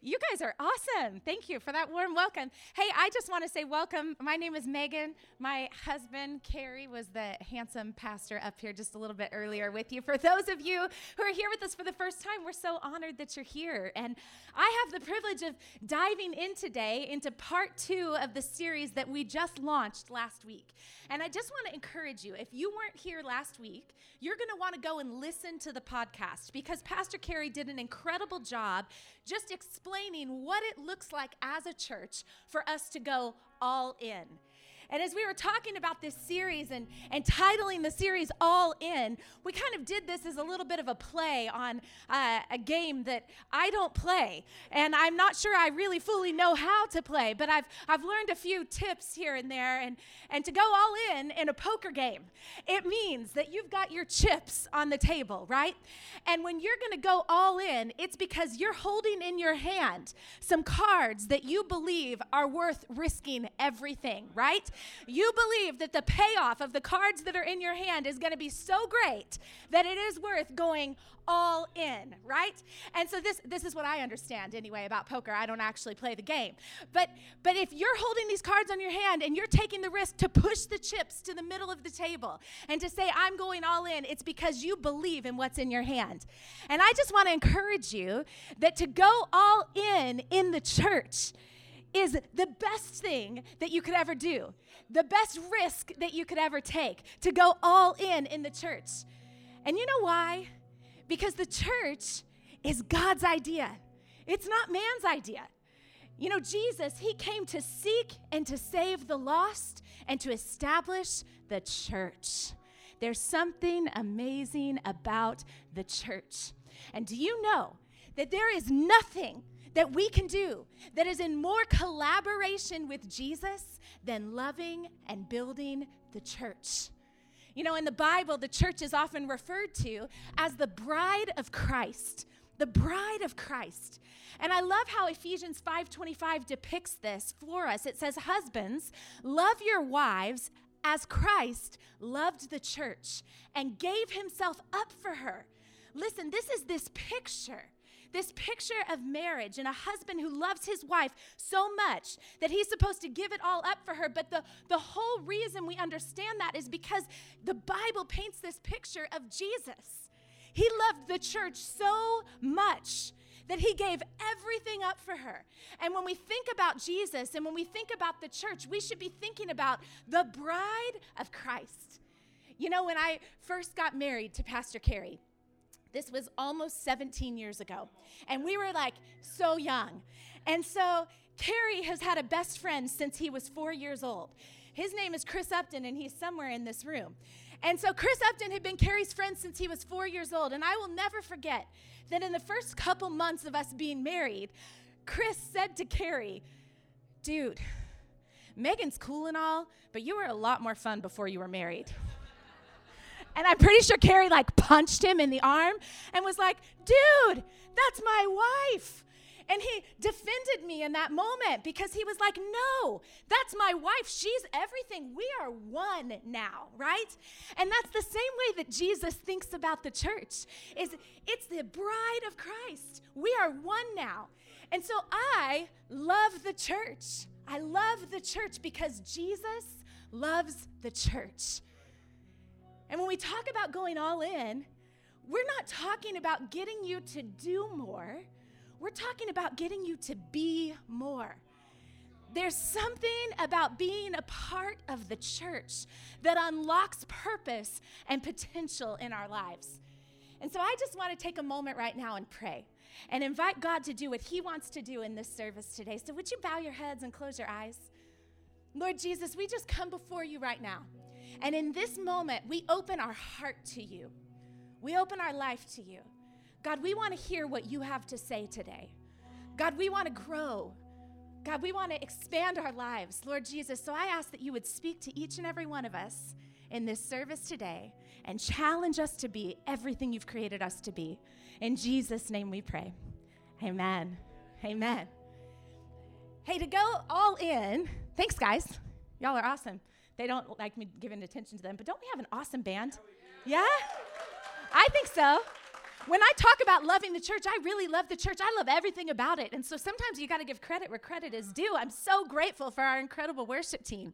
You guys are awesome. Thank you for that warm welcome. Hey, I just want to say welcome. My name is Meghan. My husband, Carey, was the handsome pastor up here just a little bit earlier with you. For those of you who are here with us for the first time, we're so honored that you're here. And I have the privilege of diving in today into part two of the series that we just launched last week. And I just want to encourage you if you weren't here last week, you're going to want to go and listen to the podcast because Pastor Carey did an incredible job just explaining what it looks like as a church for us to go all in. And as we were talking about this series and, and titling the series All In, we kind of did this as a little bit of a play on uh, a game that I don't play. And I'm not sure I really fully know how to play, but I've, I've learned a few tips here and there. And, and to go all in in a poker game, it means that you've got your chips on the table, right? And when you're going to go all in, it's because you're holding in your hand some cards that you believe are worth risking everything, right? You believe that the payoff of the cards that are in your hand is going to be so great that it is worth going all in, right? And so this this is what I understand anyway about poker. I don't actually play the game. But but if you're holding these cards on your hand and you're taking the risk to push the chips to the middle of the table and to say I'm going all in, it's because you believe in what's in your hand. And I just want to encourage you that to go all in in the church is the best thing that you could ever do, the best risk that you could ever take to go all in in the church. And you know why? Because the church is God's idea, it's not man's idea. You know, Jesus, he came to seek and to save the lost and to establish the church. There's something amazing about the church. And do you know that there is nothing that we can do that is in more collaboration with Jesus than loving and building the church. You know, in the Bible, the church is often referred to as the bride of Christ. The bride of Christ. And I love how Ephesians 5:25 depicts this for us. It says, "Husbands, love your wives as Christ loved the church and gave himself up for her." Listen, this is this picture this picture of marriage and a husband who loves his wife so much that he's supposed to give it all up for her. But the, the whole reason we understand that is because the Bible paints this picture of Jesus. He loved the church so much that he gave everything up for her. And when we think about Jesus and when we think about the church, we should be thinking about the bride of Christ. You know, when I first got married to Pastor Carey, this was almost 17 years ago. And we were like so young. And so Carey has had a best friend since he was four years old. His name is Chris Upton, and he's somewhere in this room. And so Chris Upton had been Carey's friend since he was four years old. And I will never forget that in the first couple months of us being married, Chris said to Carey, Dude, Meghan's cool and all, but you were a lot more fun before you were married. And I'm pretty sure Carey like punched him in the arm and was like, dude, that's my wife. And he defended me in that moment because he was like, no, that's my wife. She's everything. We are one now, right? And that's the same way that Jesus thinks about the church. Is it's the bride of Christ. We are one now. And so I love the church. I love the church because Jesus loves the church. And when we talk about going all in, we're not talking about getting you to do more. We're talking about getting you to be more. There's something about being a part of the church that unlocks purpose and potential in our lives. And so I just want to take a moment right now and pray and invite God to do what He wants to do in this service today. So, would you bow your heads and close your eyes? Lord Jesus, we just come before you right now. And in this moment, we open our heart to you. We open our life to you. God, we want to hear what you have to say today. God, we want to grow. God, we want to expand our lives, Lord Jesus. So I ask that you would speak to each and every one of us in this service today and challenge us to be everything you've created us to be. In Jesus' name we pray. Amen. Amen. Hey, to go all in, thanks, guys. Y'all are awesome. They don't like me giving attention to them, but don't we have an awesome band? Yeah? I think so. When I talk about loving the church, I really love the church. I love everything about it. And so sometimes you got to give credit where credit is due. I'm so grateful for our incredible worship team.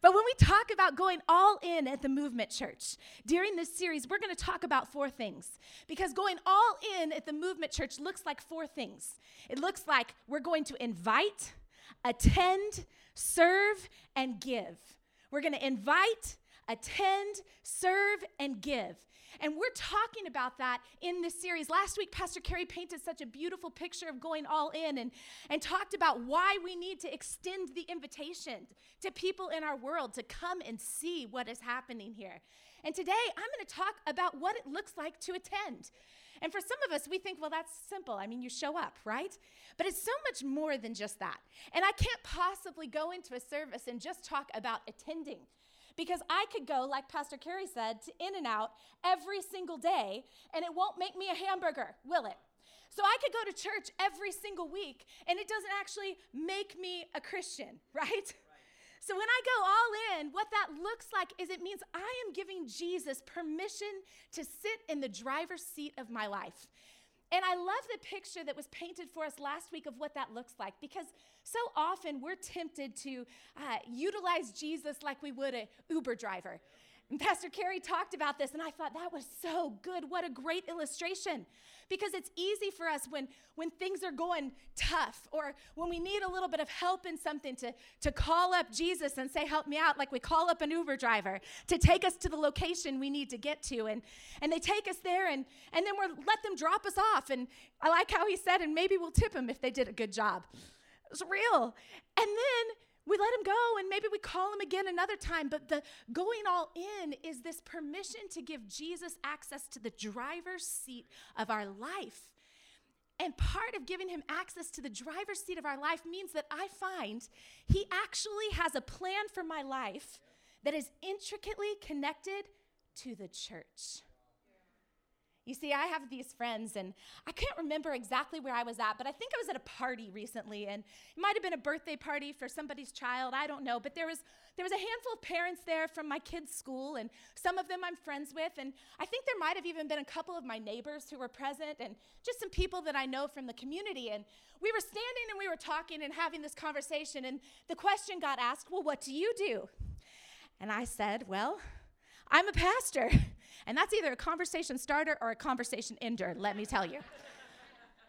But when we talk about going all in at the movement church, during this series, we're going to talk about four things. Because going all in at the movement church looks like four things. It looks like we're going to invite, attend, serve, and give. We're going to invite, attend, serve, and give. And we're talking about that in this series. Last week, Pastor Carey painted such a beautiful picture of going all in and, and talked about why we need to extend the invitation to people in our world to come and see what is happening here. And today, I'm going to talk about what it looks like to attend. And for some of us, we think, well, that's simple. I mean, you show up, right? But it's so much more than just that. And I can't possibly go into a service and just talk about attending. Because I could go, like Pastor Carey said, to In-N-Out every single day, and it won't make me a hamburger, will it? So I could go to church every single week, and it doesn't actually make me a Christian, right? So when I go all in, what that looks like is it means I am giving Jesus permission to sit in the driver's seat of my life. And I love the picture that was painted for us last week of what that looks like because so often we're tempted to uh, utilize Jesus like we would an Uber driver. And Pastor Carey talked about this, and I thought that was so good. What a great illustration. Because it's easy for us when, when things are going tough or when we need a little bit of help in something to, to call up Jesus and say, Help me out, like we call up an Uber driver to take us to the location we need to get to. And, and they take us there, and, and then we're let them drop us off. And I like how he said, and maybe we'll tip them if they did a good job. It's real. And then we let him go and maybe we call him again another time. But the going all in is this permission to give Jesus access to the driver's seat of our life. And part of giving him access to the driver's seat of our life means that I find he actually has a plan for my life that is intricately connected to the church. You see, I have these friends, and I can't remember exactly where I was at, but I think I was at a party recently, and it might have been a birthday party for somebody's child. I don't know, but there was there was a handful of parents there from my kids' school, and some of them I'm friends with, and I think there might have even been a couple of my neighbors who were present, and just some people that I know from the community. And we were standing and we were talking and having this conversation, and the question got asked, "Well, what do you do?" And I said, "Well." I'm a pastor. And that's either a conversation starter or a conversation ender, let me tell you.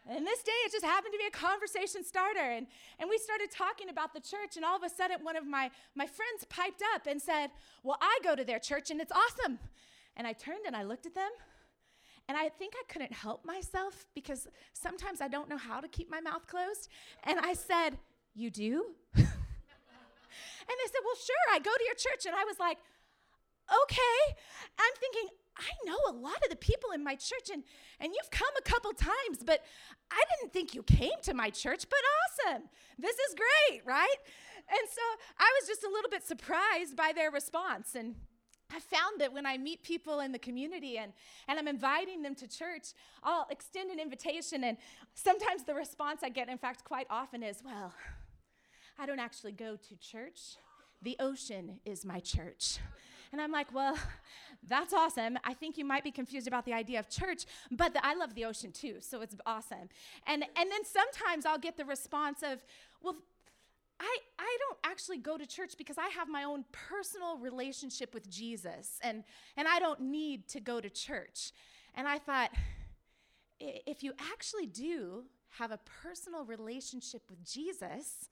And this day, it just happened to be a conversation starter. And, and we started talking about the church, and all of a sudden, one of my, my friends piped up and said, Well, I go to their church, and it's awesome. And I turned and I looked at them, and I think I couldn't help myself because sometimes I don't know how to keep my mouth closed. And I said, You do? and they said, Well, sure, I go to your church. And I was like, okay. I'm thinking, I know a lot of the people in my church, and, and you've come a couple times, but I didn't think you came to my church, but awesome. This is great, right? And so I was just a little bit surprised by their response. And I found that when I meet people in the community and, and I'm inviting them to church, I'll extend an invitation. And sometimes the response I get, in fact, quite often is, Well, I don't actually go to church. The ocean is my church. And I'm like, well, that's awesome. I think you might be confused about the idea of church, but the, I love the ocean too, so it's awesome. And and then sometimes I'll get the response of, well, I, I don't actually go to church because I have my own personal relationship with Jesus and, and I don't need to go to church. And I thought, if you actually do have a personal relationship with Jesus,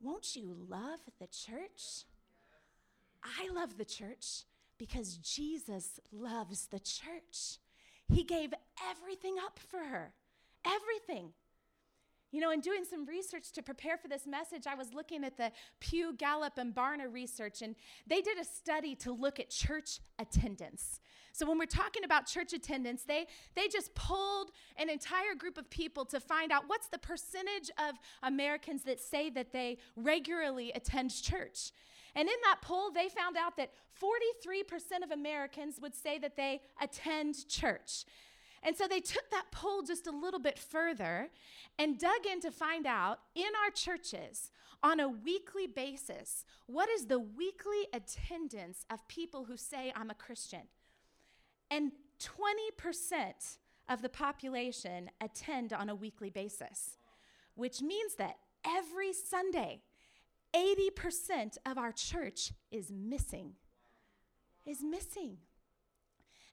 won't you love the church? I love the church because Jesus loves the church. He gave everything up for her, everything. You know, in doing some research to prepare for this message, I was looking at the Pew, Gallup, and Barna research, and they did a study to look at church attendance. So when we're talking about church attendance, they, they just pulled an entire group of people to find out what's the percentage of Americans that say that they regularly attend church. And in that poll, they found out that 43% of Americans would say that they attend church. And so they took that poll just a little bit further and dug in to find out in our churches on a weekly basis what is the weekly attendance of people who say, I'm a Christian. And 20% of the population attend on a weekly basis, which means that every Sunday, 80% of our church is missing. Is missing.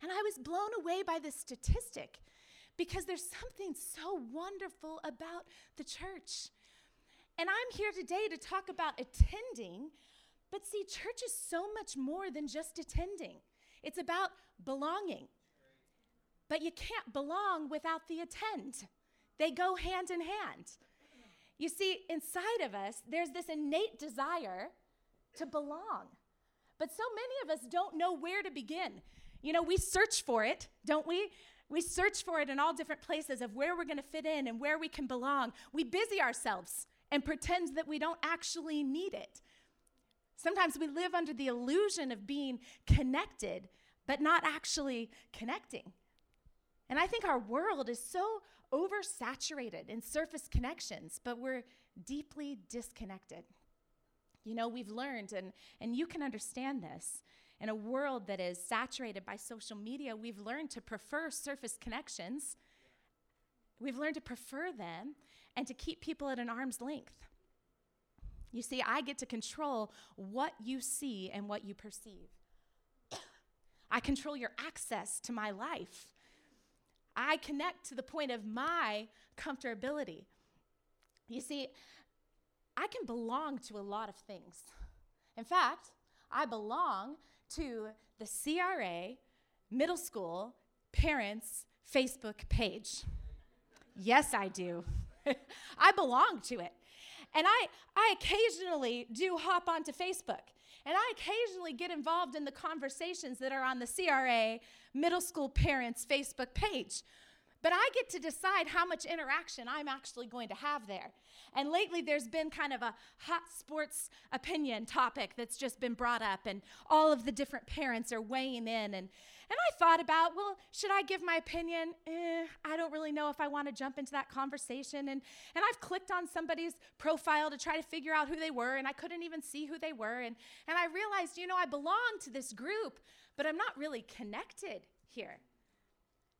And I was blown away by this statistic because there's something so wonderful about the church. And I'm here today to talk about attending, but see, church is so much more than just attending, it's about belonging. But you can't belong without the attend, they go hand in hand. You see, inside of us, there's this innate desire to belong. But so many of us don't know where to begin. You know, we search for it, don't we? We search for it in all different places of where we're going to fit in and where we can belong. We busy ourselves and pretend that we don't actually need it. Sometimes we live under the illusion of being connected, but not actually connecting. And I think our world is so oversaturated in surface connections, but we're deeply disconnected. You know, we've learned, and, and you can understand this, in a world that is saturated by social media, we've learned to prefer surface connections. We've learned to prefer them and to keep people at an arm's length. You see, I get to control what you see and what you perceive. I control your access to my life. I connect to the point of my comfortability. You see, I can belong to a lot of things. In fact, I belong to the CRA middle school parents Facebook page. Yes, I do. I belong to it. And I, I occasionally do hop onto Facebook. And I occasionally get involved in the conversations that are on the CRA middle school parents Facebook page. But I get to decide how much interaction I'm actually going to have there. And lately, there's been kind of a hot sports opinion topic that's just been brought up, and all of the different parents are weighing in. And, and I thought about, well, should I give my opinion? Eh, I don't really know if I want to jump into that conversation. And, and I've clicked on somebody's profile to try to figure out who they were, and I couldn't even see who they were. And, and I realized, you know, I belong to this group, but I'm not really connected here.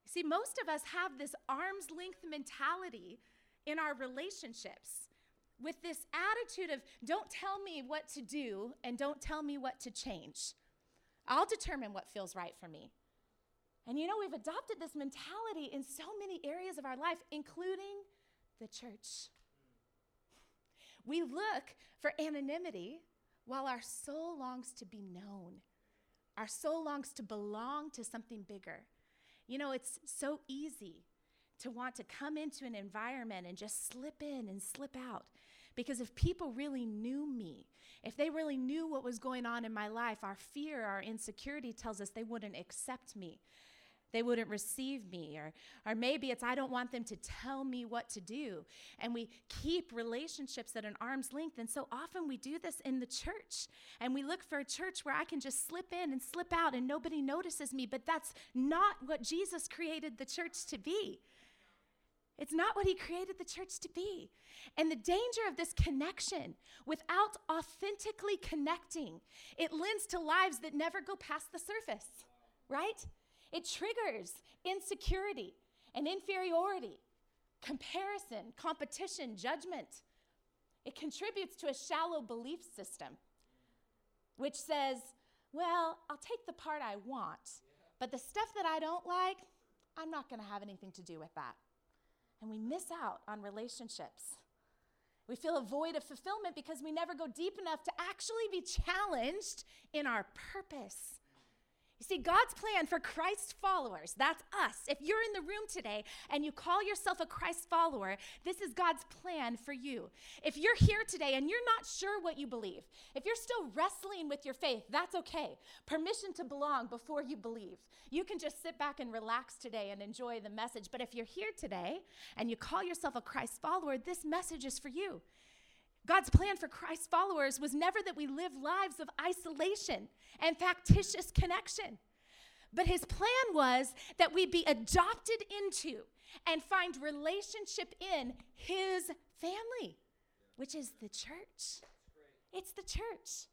See, most of us have this arm's length mentality in our relationships with this attitude of don't tell me what to do and don't tell me what to change. I'll determine what feels right for me. And you know, we've adopted this mentality in so many areas of our life, including the church. We look for anonymity while our soul longs to be known. Our soul longs to belong to something bigger. You know, it's so easy to want to come into an environment and just slip in and slip out. Because if people really knew me, if they really knew what was going on in my life, our fear, our insecurity tells us they wouldn't accept me. They wouldn't receive me, or, or maybe it's I don't want them to tell me what to do. And we keep relationships at an arm's length. And so often we do this in the church. And we look for a church where I can just slip in and slip out and nobody notices me. But that's not what Jesus created the church to be. It's not what he created the church to be. And the danger of this connection without authentically connecting, it lends to lives that never go past the surface, right? It triggers insecurity and inferiority, comparison, competition, judgment. It contributes to a shallow belief system, which says, well, I'll take the part I want, but the stuff that I don't like, I'm not going to have anything to do with that and we miss out on relationships. We feel a void of fulfillment because we never go deep enough to actually be challenged in our purpose. You see, God's plan for Christ followers, that's us. If you're in the room today and you call yourself a Christ follower, this is God's plan for you. If you're here today and you're not sure what you believe, if you're still wrestling with your faith, that's okay. Permission to belong before you believe. You can just sit back and relax today and enjoy the message. But if you're here today and you call yourself a Christ follower, this message is for you. God's plan for Christ's followers was never that we live lives of isolation and factitious connection. But his plan was that we be adopted into and find relationship in his family, which is the church. It's the church.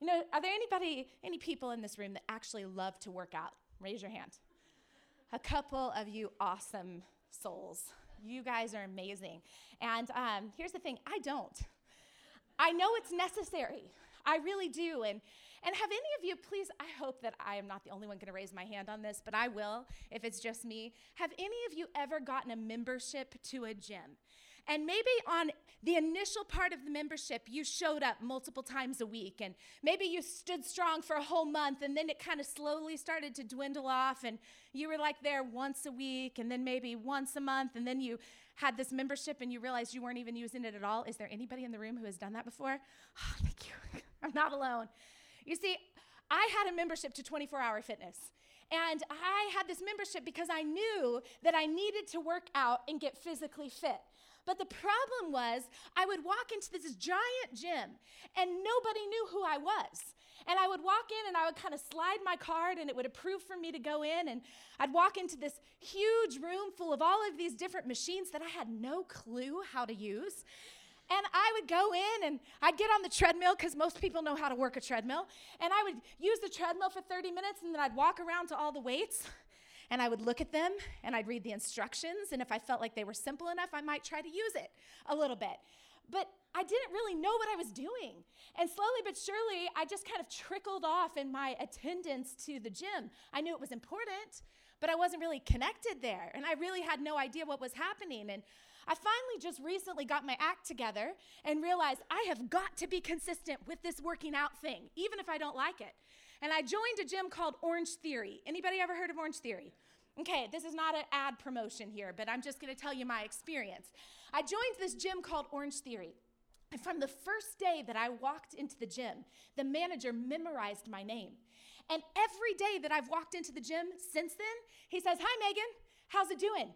You know, are there anybody, any people in this room that actually love to work out? Raise your hand. A couple of you awesome souls. You guys are amazing. And um, here's the thing I don't. I know it's necessary. I really do. And, and have any of you, please, I hope that I am not the only one going to raise my hand on this, but I will if it's just me. Have any of you ever gotten a membership to a gym? And maybe on the initial part of the membership, you showed up multiple times a week, and maybe you stood strong for a whole month, and then it kind of slowly started to dwindle off, and you were like there once a week, and then maybe once a month, and then you had this membership and you realized you weren't even using it at all. Is there anybody in the room who has done that before? Oh, thank you. I'm not alone. You see, I had a membership to 24 Hour Fitness. And I had this membership because I knew that I needed to work out and get physically fit. But the problem was, I would walk into this giant gym and nobody knew who I was. And I would walk in and I would kind of slide my card and it would approve for me to go in. And I'd walk into this huge room full of all of these different machines that I had no clue how to use. And I would go in and I'd get on the treadmill because most people know how to work a treadmill. And I would use the treadmill for 30 minutes and then I'd walk around to all the weights and I would look at them and I'd read the instructions. And if I felt like they were simple enough, I might try to use it a little bit. But I didn't really know what I was doing. And slowly but surely, I just kind of trickled off in my attendance to the gym. I knew it was important, but I wasn't really connected there. And I really had no idea what was happening. And I finally just recently got my act together and realized I have got to be consistent with this working out thing, even if I don't like it. And I joined a gym called Orange Theory. Anybody ever heard of Orange Theory? Okay, this is not an ad promotion here, but I'm just going to tell you my experience. I joined this gym called Orange Theory. And from the first day that I walked into the gym, the manager memorized my name. And every day that I've walked into the gym since then, he says, Hi, Meghan, how's it doing?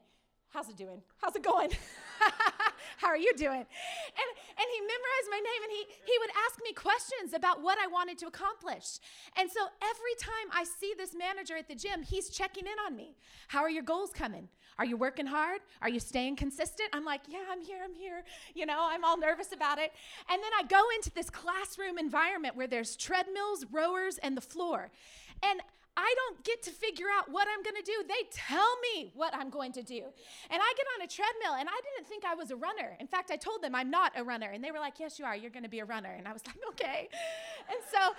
How's it doing? How's it going? How are you doing? And, and he memorized my name and he, he would ask me questions about what I wanted to accomplish. And so every time I see this manager at the gym, he's checking in on me. How are your goals coming? Are you working hard? Are you staying consistent? I'm like, yeah, I'm here, I'm here. You know, I'm all nervous about it. And then I go into this classroom environment where there's treadmills, rowers, and the floor. And I don't get to figure out what I'm going to do. They tell me what I'm going to do. And I get on a treadmill and I didn't think I was a runner. In fact, I told them I'm not a runner. And they were like, Yes, you are. You're going to be a runner. And I was like, Okay. And so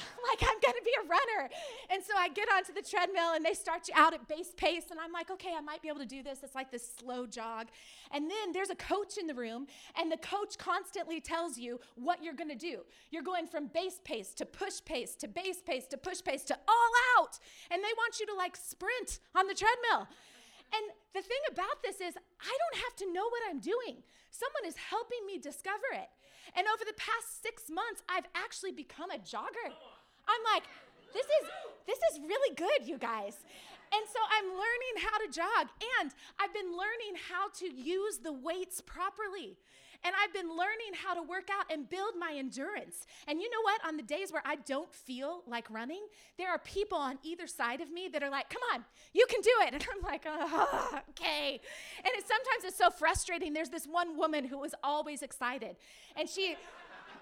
like I'm gonna be a runner. And so I get onto the treadmill and they start you out at base pace. And I'm like, okay, I might be able to do this. It's like this slow jog. And then there's a coach in the room, and the coach constantly tells you what you're gonna do. You're going from base pace to push pace to base pace to push pace to all out. And they want you to like sprint on the treadmill. And the thing about this is, I don't have to know what I'm doing. Someone is helping me discover it. And over the past six months, I've actually become a jogger. I'm like, this is this is really good, you guys. And so I'm learning how to jog, and I've been learning how to use the weights properly. And I've been learning how to work out and build my endurance. And you know what? On the days where I don't feel like running, there are people on either side of me that are like, come on, you can do it. And I'm like, oh, okay. And it, sometimes it's so frustrating. There's this one woman who was always excited. And she,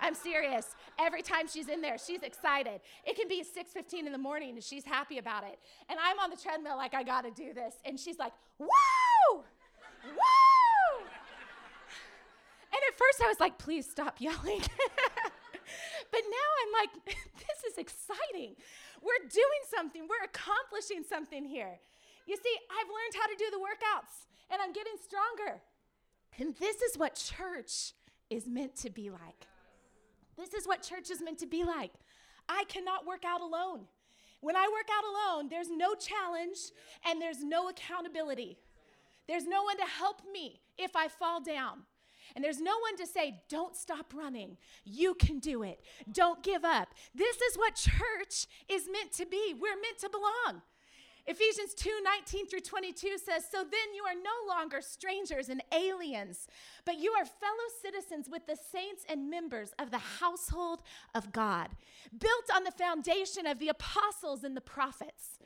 I'm serious. Every time she's in there, she's excited. It can be 6:15 in the morning and she's happy about it. And I'm on the treadmill like I got to do this and she's like, "Woo! Woo!" First I was like, please stop yelling. but now I'm like, this is exciting. We're doing something, we're accomplishing something here. You see, I've learned how to do the workouts and I'm getting stronger. And this is what church is meant to be like. This is what church is meant to be like. I cannot work out alone. When I work out alone, there's no challenge and there's no accountability. There's no one to help me if I fall down. And there's no one to say, don't stop running. You can do it. Don't give up. This is what church is meant to be. We're meant to belong. Ephesians 2 19 through 22 says, So then you are no longer strangers and aliens, but you are fellow citizens with the saints and members of the household of God, built on the foundation of the apostles and the prophets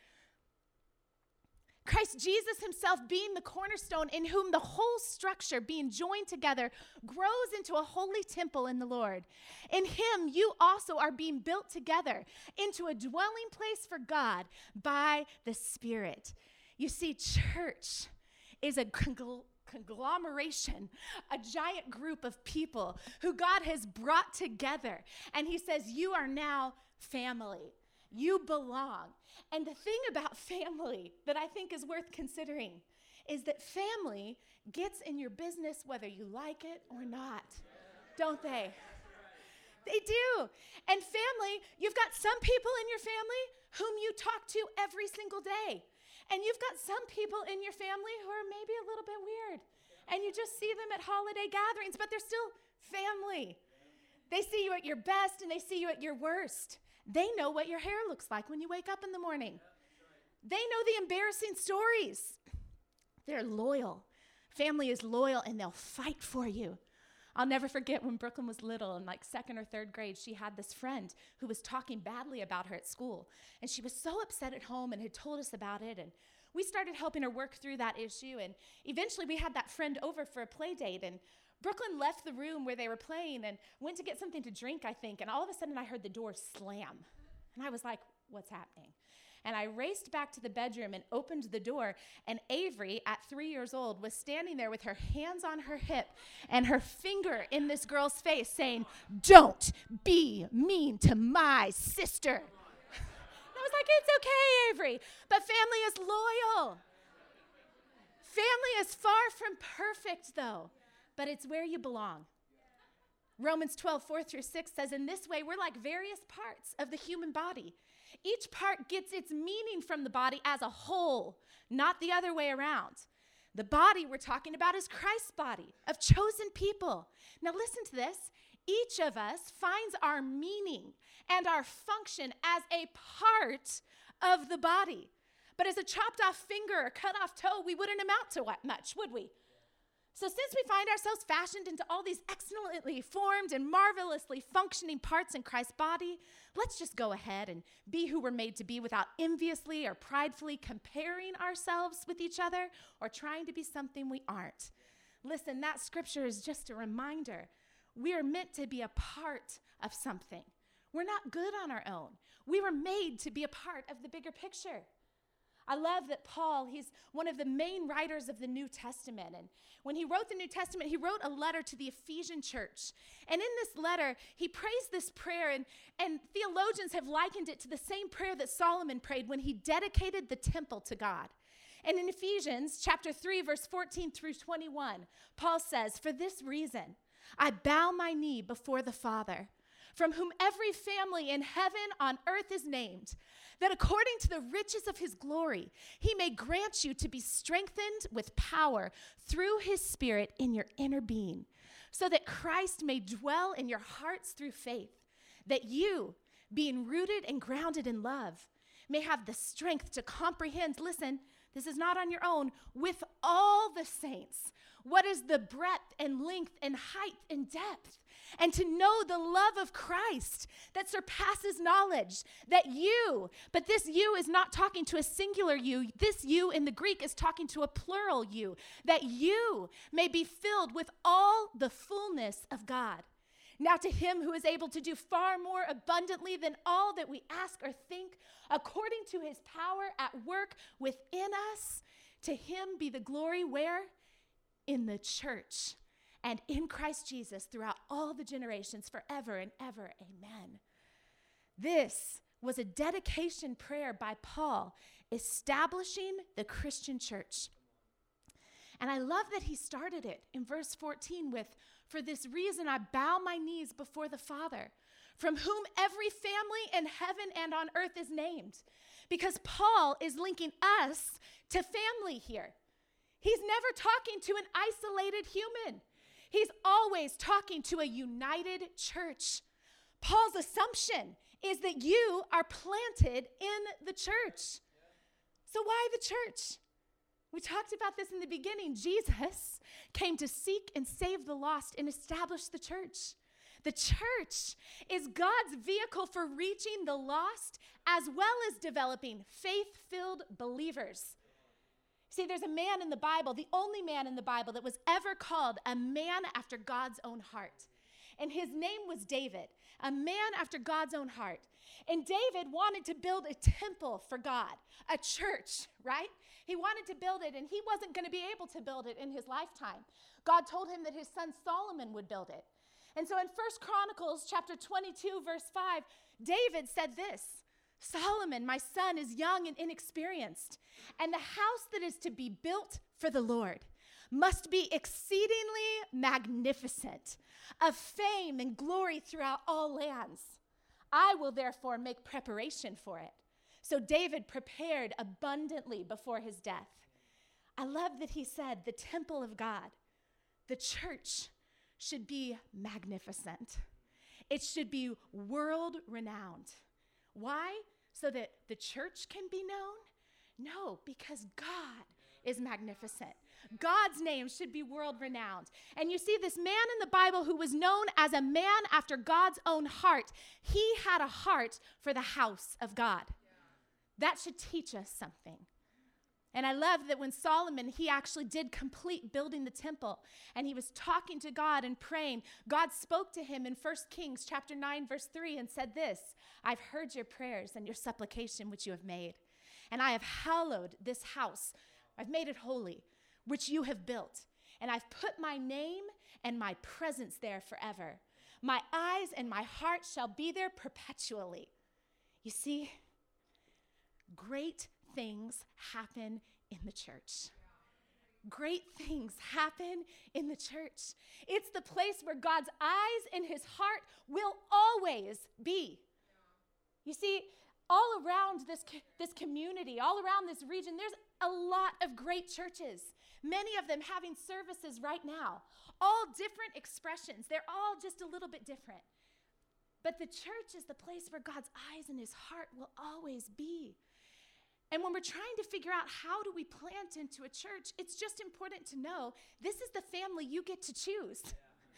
Christ Jesus himself being the cornerstone, in whom the whole structure, being joined together, grows into a holy temple in the Lord. In him, you also are being built together into a dwelling place for God by the Spirit. You see, church is a conglomeration, a giant group of people who God has brought together. And he says, You are now family. You belong. And the thing about family that I think is worth considering is that family gets in your business whether you like it or not, don't they? They do. And family, you've got some people in your family whom you talk to every single day. And you've got some people in your family who are maybe a little bit weird. And you just see them at holiday gatherings, but they're still family. They see you at your best and they see you at your worst. They know what your hair looks like when you wake up in the morning. They know the embarrassing stories. They're loyal. Family is loyal and they'll fight for you. I'll never forget when Brooklyn was little, in like second or third grade, she had this friend who was talking badly about her at school. And she was so upset at home and had told us about it. And we started helping her work through that issue. And eventually we had that friend over for a play date. And Brooklyn left the room where they were playing and went to get something to drink, I think, and all of a sudden I heard the door slam. And I was like, what's happening? And I raced back to the bedroom and opened the door. And Avery, at three years old, was standing there with her hands on her hip and her finger in this girl's face saying, Don't be mean to my sister. I was like, It's okay, Avery. But family is loyal. Family is far from perfect, though but it's where you belong. Romans 12, 4 through 6 says, In this way, we're like various parts of the human body. Each part gets its meaning from the body as a whole, not the other way around. The body we're talking about is Christ's body of chosen people. Now, listen to this. Each of us finds our meaning and our function as a part of the body. But as a chopped off finger or cut off toe, we wouldn't amount to what much, would we? So, since we find ourselves fashioned into all these excellently formed and marvelously functioning parts in Christ's body, let's just go ahead and be who we're made to be without enviously or pridefully comparing ourselves with each other or trying to be something we aren't. Listen, that scripture is just a reminder. We are meant to be a part of something. We're not good on our own. We were made to be a part of the bigger picture. I love that Paul, he's one of the main writers of the New Testament. And when he wrote the New Testament, he wrote a letter to the Ephesian church. And in this letter, he prays this prayer, and, and theologians have likened it to the same prayer that Solomon prayed when he dedicated the temple to God. And in Ephesians chapter 3, verse 14 through 21, Paul says, For this reason, I bow my knee before the Father from whom every family in heaven on earth is named, that according to the riches of his glory, he may grant you to be strengthened with power through his Spirit in your inner being, so that Christ may dwell in your hearts through faith, that you, being rooted and grounded in love, may have the strength to comprehend, listen, this is not on your own, with all the saints, what is the breadth and length and height and depth and to know the love of Christ that surpasses knowledge. That you, but this you is not talking to a singular you, this you in the Greek is talking to a plural you, that you may be filled with all the fullness of God. Now, to him who is able to do far more abundantly than all that we ask or think, according to his power at work within us, to him be the glory where? In the church and in Christ Jesus throughout all the generations, forever and ever. Amen. This was a dedication prayer by Paul establishing the Christian church. And I love that he started it in verse 14 with, For this reason I bow my knees before the Father, from whom every family in heaven and on earth is named. Because Paul is linking us to family here. He's never talking to an isolated human, he's always talking to a united church. Paul's assumption is that you are planted in the church. So, why the church? We talked about this in the beginning. Jesus came to seek and save the lost and establish the church. The church is God's vehicle for reaching the lost as well as developing faith filled believers. See, there's a man in the Bible, the only man in the Bible that was ever called a man after God's own heart. And his name was David, a man after God's own heart. And David wanted to build a temple for God, a church, right? He wanted to build it, and he wasn't going to be able to build it in his lifetime. God told him that his son Solomon would build it. And so in First Chronicles chapter 22 verse 5, David said this, Solomon, my son, is young and inexperienced, and the house that is to be built for the Lord must be exceedingly magnificent, of fame and glory throughout all lands. I will therefore make preparation for it. So David prepared abundantly before his death. I love that he said, the temple of God, the church, should be magnificent. It should be world renowned. Why? So that the church can be known? No, because God is magnificent. God's name should be world renowned. And you see, this man in the Bible who was known as a man after God's own heart, he had a heart for the house of God. That should teach us something. And I love that when Solomon, he actually did complete building the temple and he was talking to God and praying, God spoke to him in 1 Kings chapter 9 verse 3 and said this, I've heard your prayers and your supplication which you have made, and I have hallowed this house. I've made it holy, which you have built, and I've put my name and my presence there forever. My eyes and my heart shall be there perpetually. You see, great things happen in the church. Great things happen in the church. It's the place where God's eyes and his heart will always be. You see, all around this, this community, all around this region, there's a lot of great churches, many of them having services right now, all different expressions. They're all just a little bit different. But the church is the place where God's eyes and his heart will always be. And when we're trying to figure out how do we plant into a church, it's just important to know this is the family you get to choose.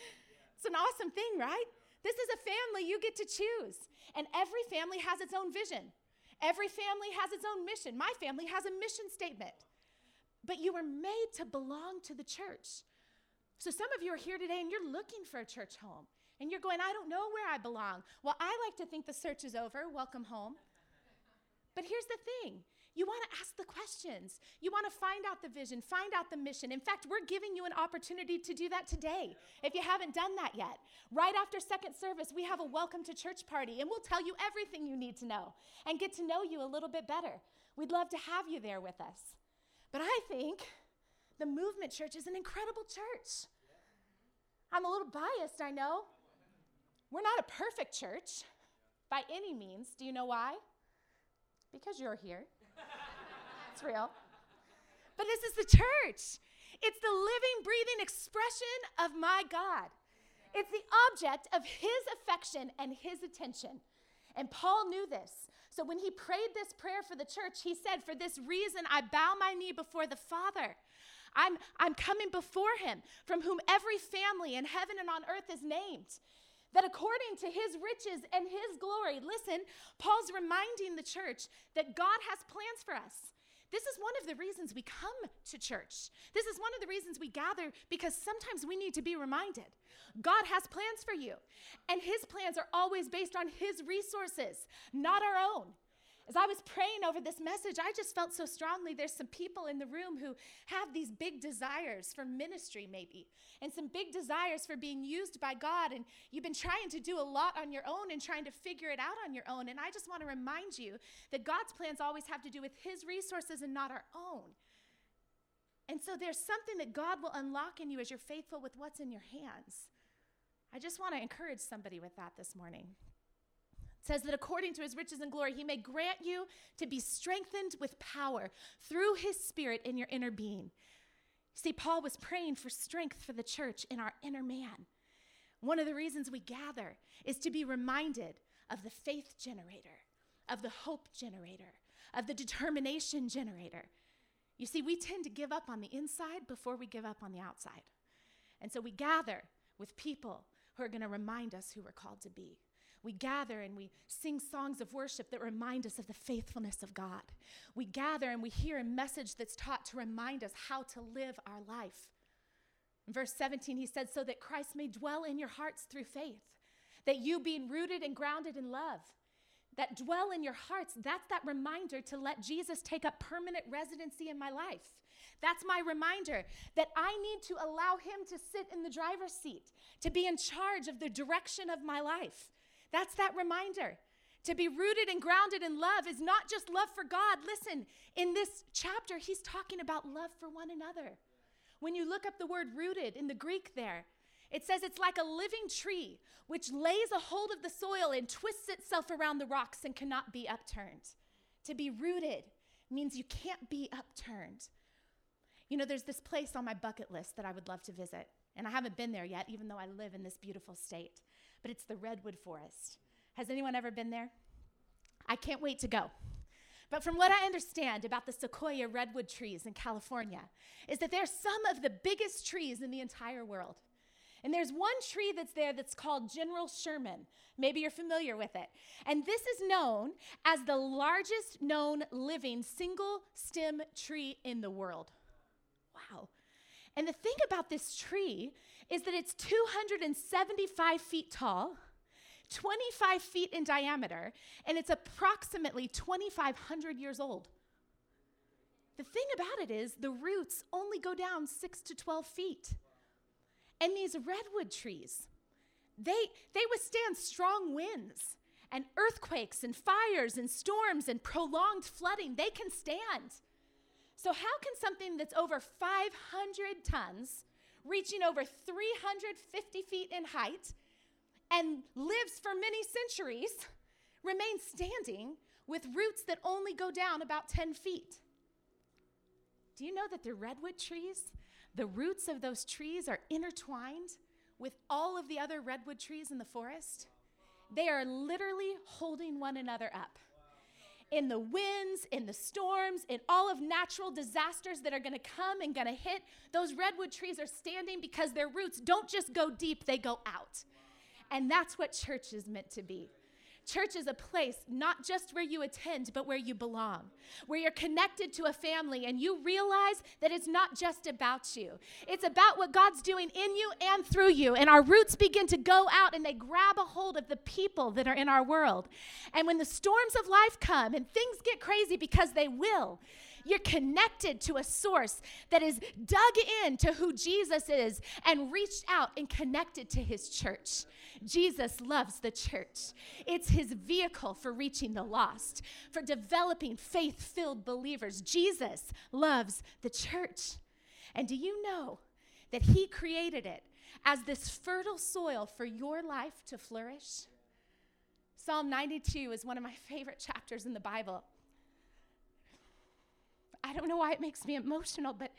it's an awesome thing, right? This is a family you get to choose. And every family has its own vision. Every family has its own mission. My family has a mission statement. But you were made to belong to the church. So some of you are here today and you're looking for a church home. And you're going, I don't know where I belong. Well, I like to think the search is over. Welcome home. But here's the thing you want to ask the questions. You want to find out the vision, find out the mission. In fact, we're giving you an opportunity to do that today if you haven't done that yet. Right after second service, we have a welcome to church party, and we'll tell you everything you need to know and get to know you a little bit better. We'd love to have you there with us. But I think the movement church is an incredible church. I'm a little biased, I know. We're not a perfect church by any means. Do you know why? Because you're here. It's real. But this is the church. It's the living, breathing expression of my God. It's the object of his affection and his attention. And Paul knew this. So when he prayed this prayer for the church, he said, For this reason I bow my knee before the Father. I'm, I'm coming before him, from whom every family in heaven and on earth is named. That according to his riches and his glory, listen, Paul's reminding the church that God has plans for us. This is one of the reasons we come to church. This is one of the reasons we gather because sometimes we need to be reminded. God has plans for you, and His plans are always based on His resources, not our own. As I was praying over this message, I just felt so strongly there's some people in the room who have these big desires for ministry, maybe, and some big desires for being used by God. And you've been trying to do a lot on your own and trying to figure it out on your own. And I just want to remind you that God's plans always have to do with His resources and not our own. And so there's something that God will unlock in you as you're faithful with what's in your hands. I just want to encourage somebody with that this morning. Says that according to his riches and glory, he may grant you to be strengthened with power through his spirit in your inner being. See, Paul was praying for strength for the church in our inner man. One of the reasons we gather is to be reminded of the faith generator, of the hope generator, of the determination generator. You see, we tend to give up on the inside before we give up on the outside. And so we gather with people who are going to remind us who we're called to be. We gather and we sing songs of worship that remind us of the faithfulness of God. We gather and we hear a message that's taught to remind us how to live our life. In verse 17, he said, So that Christ may dwell in your hearts through faith, that you being rooted and grounded in love, that dwell in your hearts, that's that reminder to let Jesus take up permanent residency in my life. That's my reminder that I need to allow him to sit in the driver's seat, to be in charge of the direction of my life. That's that reminder. To be rooted and grounded in love is not just love for God. Listen, in this chapter, he's talking about love for one another. When you look up the word rooted in the Greek there, it says it's like a living tree which lays a hold of the soil and twists itself around the rocks and cannot be upturned. To be rooted means you can't be upturned. You know, there's this place on my bucket list that I would love to visit, and I haven't been there yet, even though I live in this beautiful state but it's the redwood forest. Has anyone ever been there? I can't wait to go. But from what I understand about the sequoia redwood trees in California, is that they're some of the biggest trees in the entire world. And there's one tree that's there that's called General Sherman. Maybe you're familiar with it. And this is known as the largest known living single stem tree in the world. Wow. And the thing about this tree is that it's 275 feet tall, 25 feet in diameter, and it's approximately 2,500 years old. The thing about it is, the roots only go down 6 to 12 feet. And these redwood trees, they, they withstand strong winds and earthquakes and fires and storms and prolonged flooding. They can stand. So, how can something that's over 500 tons reaching over 350 feet in height and lives for many centuries, remains standing with roots that only go down about 10 feet. Do you know that the redwood trees, the roots of those trees are intertwined with all of the other redwood trees in the forest? They are literally holding one another up in the winds, in the storms, in all of natural disasters that are going to come and going to hit, those redwood trees are standing because their roots don't just go deep, they go out. And that's what church is meant to be. Church is a place not just where you attend, but where you belong, where you're connected to a family and you realize that it's not just about you. It's about what God's doing in you and through you. And our roots begin to go out and they grab a hold of the people that are in our world. And when the storms of life come and things get crazy, because they will, you're connected to a source that is dug in to who Jesus is and reached out and connected to his church. Jesus loves the church. It's his vehicle for reaching the lost, for developing faith filled believers. Jesus loves the church. And do you know that he created it as this fertile soil for your life to flourish? Psalm 92 is one of my favorite chapters in the Bible. I don't know why it makes me emotional, but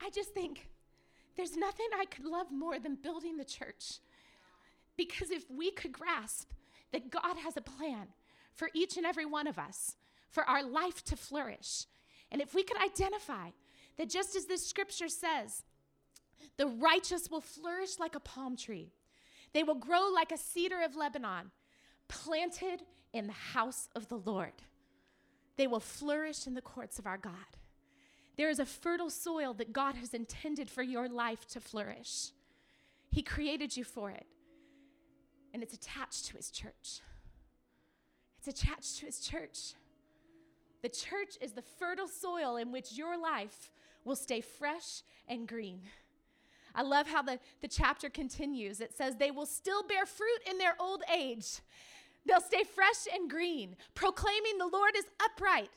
I just think there's nothing I could love more than building the church. Because if we could grasp that God has a plan for each and every one of us, for our life to flourish, and if we could identify that just as this scripture says, the righteous will flourish like a palm tree, they will grow like a cedar of Lebanon, planted in the house of the Lord. They will flourish in the courts of our God. There is a fertile soil that God has intended for your life to flourish. He created you for it, and it's attached to His church. It's attached to His church. The church is the fertile soil in which your life will stay fresh and green. I love how the, the chapter continues. It says, They will still bear fruit in their old age. They'll stay fresh and green, proclaiming the Lord is upright.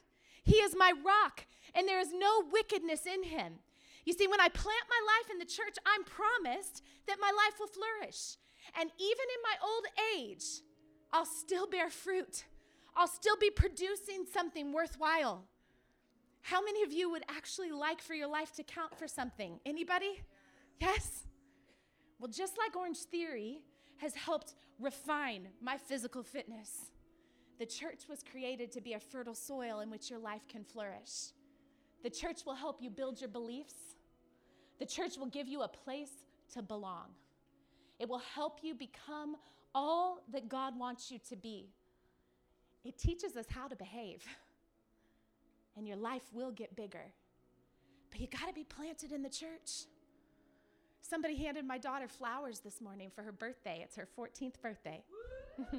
He is my rock, and there is no wickedness in him. You see, when I plant my life in the church, I'm promised that my life will flourish. And even in my old age, I'll still bear fruit. I'll still be producing something worthwhile. How many of you would actually like for your life to count for something? Anybody? Yes? Well, just like Orangetheory has helped refine my physical fitness, the church was created to be a fertile soil in which your life can flourish. The church will help you build your beliefs. The church will give you a place to belong. It will help you become all that God wants you to be. It teaches us how to behave, and your life will get bigger. But you got to be planted in the church. Somebody handed my daughter flowers this morning for her birthday. It's her 14th birthday.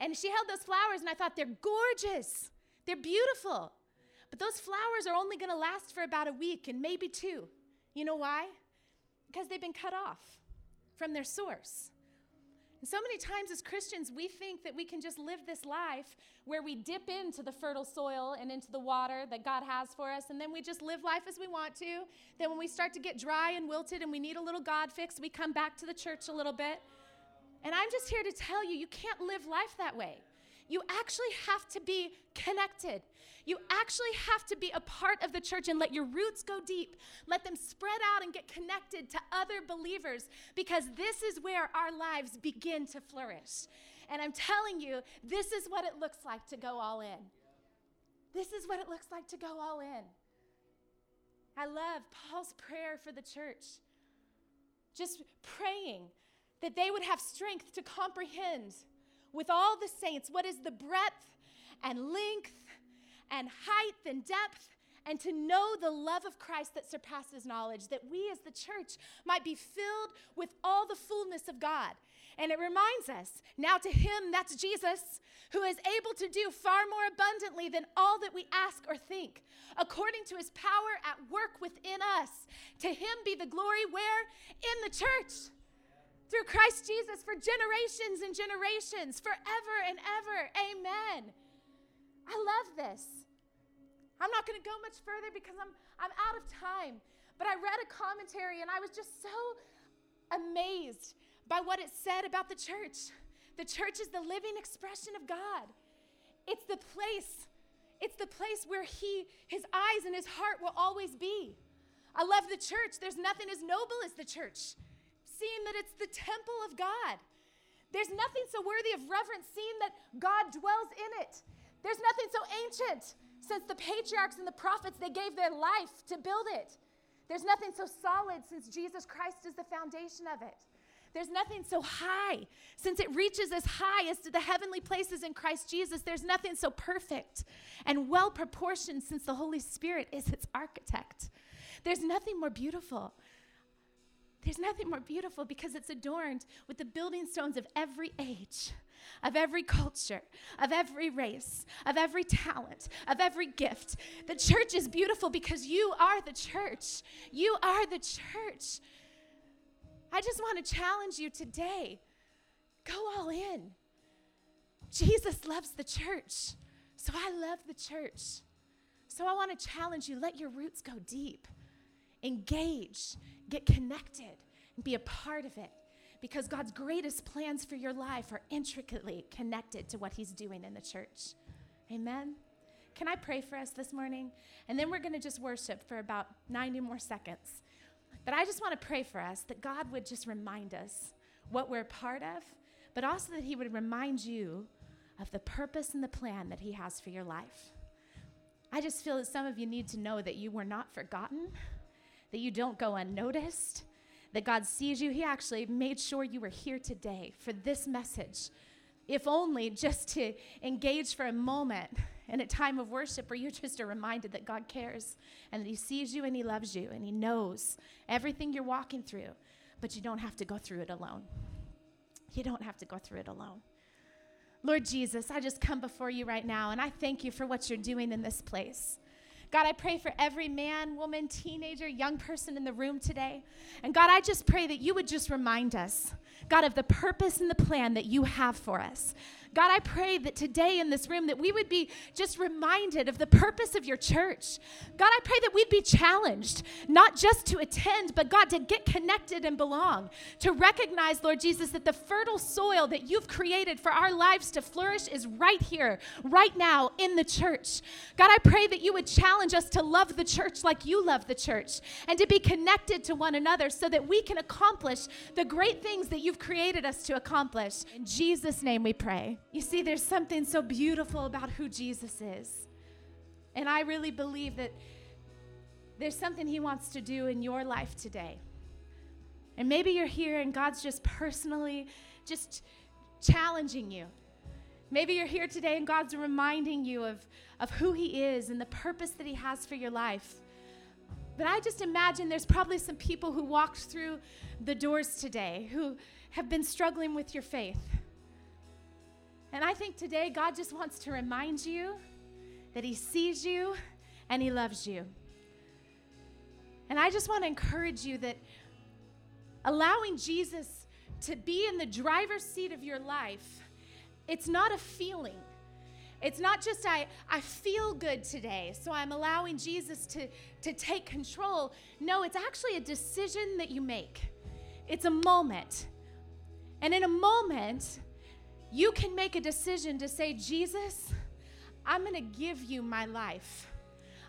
and she held those flowers, and I thought, they're gorgeous. They're beautiful. But those flowers are only going to last for about a week and maybe two. You know why? Because they've been cut off from their source. And so many times as Christians, we think that we can just live this life where we dip into the fertile soil and into the water that God has for us, and then we just live life as we want to. Then when we start to get dry and wilted and we need a little God fix, we come back to the church a little bit. And I'm just here to tell you, you can't live life that way. You actually have to be connected. You actually have to be a part of the church and let your roots go deep. Let them spread out and get connected to other believers because this is where our lives begin to flourish. And I'm telling you, this is what it looks like to go all in. This is what it looks like to go all in. I love Paul's prayer for the church. Just praying that they would have strength to comprehend with all the saints what is the breadth and length and height and depth and to know the love of Christ that surpasses knowledge, that we as the church might be filled with all the fullness of God. And it reminds us now to Him, that's Jesus, who is able to do far more abundantly than all that we ask or think, according to His power at work within us. To Him be the glory where? In the church. Through Christ Jesus for generations and generations, forever and ever. Amen. I love this. I'm not going to go much further because I'm, I'm out of time. But I read a commentary and I was just so amazed by what it said about the church. The church is the living expression of God. It's the place, it's the place where he, his eyes and his heart will always be. I love the church. There's nothing as noble as the church, seeing that it's the temple of God. There's nothing so worthy of reverence, seeing that God dwells in it. There's nothing so ancient since the patriarchs and the prophets, they gave their life to build it. There's nothing so solid since Jesus Christ is the foundation of it. There's nothing so high since it reaches as high as to the heavenly places in Christ Jesus. There's nothing so perfect and well proportioned since the Holy Spirit is its architect. There's nothing more beautiful. There's nothing more beautiful because it's adorned with the building stones of every age of every culture, of every race, of every talent, of every gift. The church is beautiful because you are the church. You are the church. I just want to challenge you today go all in. Jesus loves the church, so I love the church. So I want to challenge you let your roots go deep, engage, get connected, and be a part of it because God's greatest plans for your life are intricately connected to what He's doing in the church. Amen. Can I pray for us this morning? And then we're going to just worship for about 90 more seconds. But I just want to pray for us that God would just remind us what we're a part of, but also that He would remind you of the purpose and the plan that He has for your life. I just feel that some of you need to know that you were not forgotten, that you don't go unnoticed, that God sees you. He actually made sure you were here today for this message, if only just to engage for a moment in a time of worship where you just are reminded that God cares and that He sees you and He loves you and He knows everything you're walking through, but you don't have to go through it alone. You don't have to go through it alone. Lord Jesus, I just come before you right now and I thank you for what you're doing in this place. God, I pray for every man, woman, teenager, young person in the room today. And God, I just pray that you would just remind us, God, of the purpose and the plan that you have for us. God, I pray that today in this room that we would be just reminded of the purpose of your church. God, I pray that we'd be challenged, not just to attend, but God, to get connected and belong, to recognize, Lord Jesus, that the fertile soil that you've created for our lives to flourish is right here, right now in the church. God, I pray that you would challenge us to love the church like you love the church and to be connected to one another so that we can accomplish the great things that you've created us to accomplish. In Jesus' name we pray. You see, there's something so beautiful about who Jesus is. And I really believe that there's something He wants to do in your life today. And maybe you're here and God's just personally just challenging you. Maybe you're here today and God's reminding you of, of who He is and the purpose that He has for your life. But I just imagine there's probably some people who walked through the doors today who have been struggling with your faith. And I think today God just wants to remind you that He sees you and He loves you. And I just want to encourage you that allowing Jesus to be in the driver's seat of your life, it's not a feeling. It's not just I, I feel good today, so I'm allowing Jesus to, to take control. No, it's actually a decision that you make. It's a moment. And in a moment, you can make a decision to say, Jesus, I'm going to give you my life.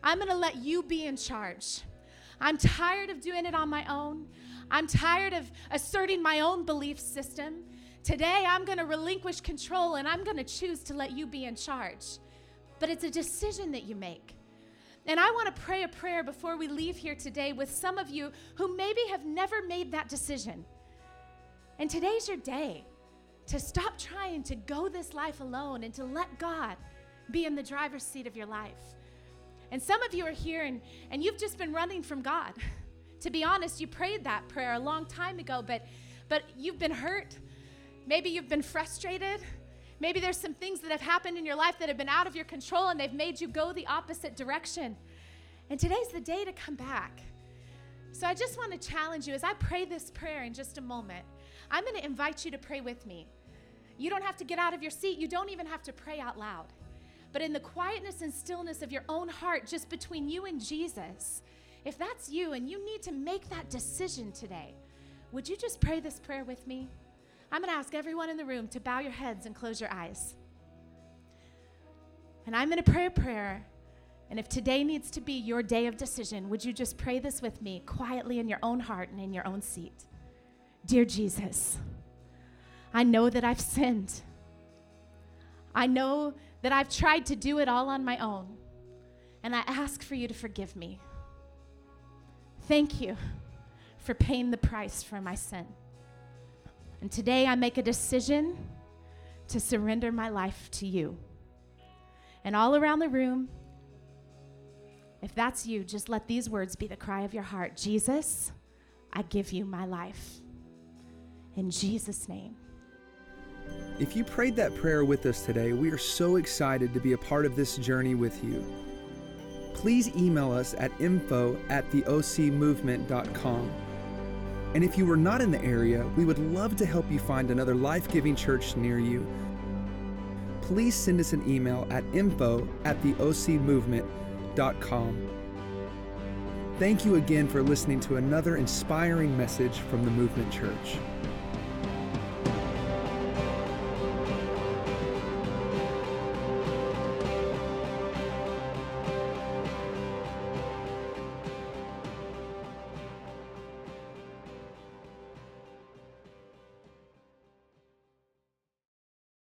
I'm going to let you be in charge. I'm tired of doing it on my own. I'm tired of asserting my own belief system. Today, I'm going to relinquish control and I'm going to choose to let you be in charge. But it's a decision that you make. And I want to pray a prayer before we leave here today with some of you who maybe have never made that decision. And today's your day to stop trying to go this life alone and to let God be in the driver's seat of your life. And some of you are here and, and you've just been running from God. to be honest, you prayed that prayer a long time ago, but, but you've been hurt. Maybe you've been frustrated. Maybe there's some things that have happened in your life that have been out of your control and they've made you go the opposite direction. And today's the day to come back. So I just want to challenge you as I pray this prayer in just a moment. I'm going to invite you to pray with me. You don't have to get out of your seat, you don't even have to pray out loud. But in the quietness and stillness of your own heart, just between you and Jesus, if that's you and you need to make that decision today, would you just pray this prayer with me? I'm going to ask everyone in the room to bow your heads and close your eyes. And I'm going to pray a prayer. And if today needs to be your day of decision, would you just pray this with me quietly in your own heart and in your own seat? Dear Jesus, I know that I've sinned. I know that I've tried to do it all on my own. And I ask for you to forgive me. Thank you for paying the price for my sin. And today I make a decision to surrender my life to you. And all around the room, if that's you, just let these words be the cry of your heart Jesus, I give you my life. In Jesus' name. If you prayed that prayer with us today, we are so excited to be a part of this journey with you. Please email us at info at theocmovement.com and if you were not in the area, we would love to help you find another life giving church near you. Please send us an email at info at theocmovement.com. Thank you again for listening to another inspiring message from the Movement Church.